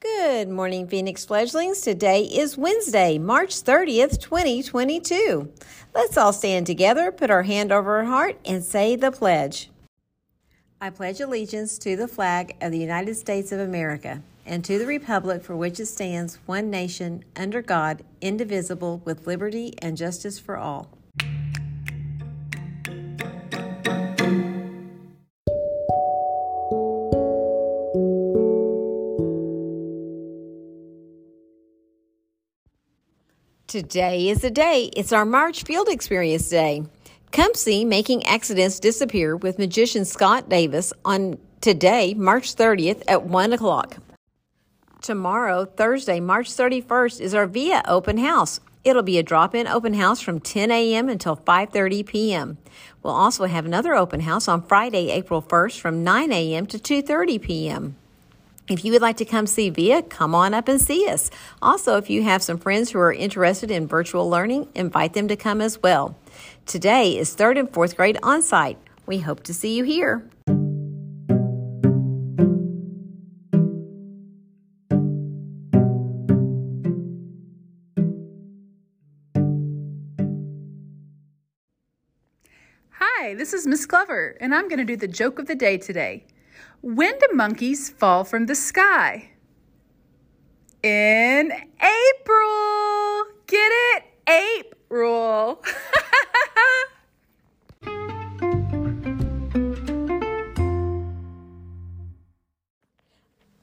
Good morning, Phoenix fledglings. Today is Wednesday, March 30th, 2022. Let's all stand together, put our hand over our heart, and say the pledge. I pledge allegiance to the flag of the United States of America and to the republic for which it stands, one nation, under God, indivisible, with liberty and justice for all. Today is the day. It's our March Field Experience Day. Come see Making Accidents Disappear with magician Scott Davis on today, March 30th at 1 o'clock. Tomorrow, Thursday, March 31st, is our VIA open house. It'll be a drop-in open house from 10 a.m. until 5:30 p.m. We'll also have another open house on Friday, April 1st from 9 a.m. to 2:30 p.m. If you would like to come see VIA, come on up and see us. Also, if you have some friends who are interested in virtual learning, invite them to come as well. Today is third and fourth grade on site. We hope to see you here. Hi, this is Miss Clever, and I'm going to do the joke of the day today. When do monkeys fall from the sky? In April. Get it? April.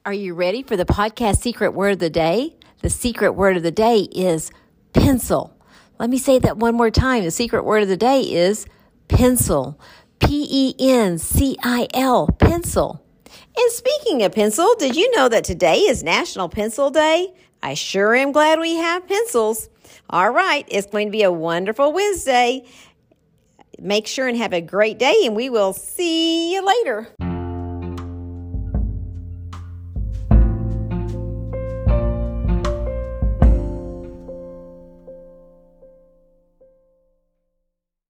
Are you ready for the podcast secret word of the day? The secret word of the day is pencil. Let me say that one more time. The secret word of the day is pencil. P E N C I L, pencil. And speaking of pencil, did you know that today is National Pencil Day? I sure am glad we have pencils. All right, it's going to be a wonderful Wednesday. Make sure and have a great day, and we will see you later.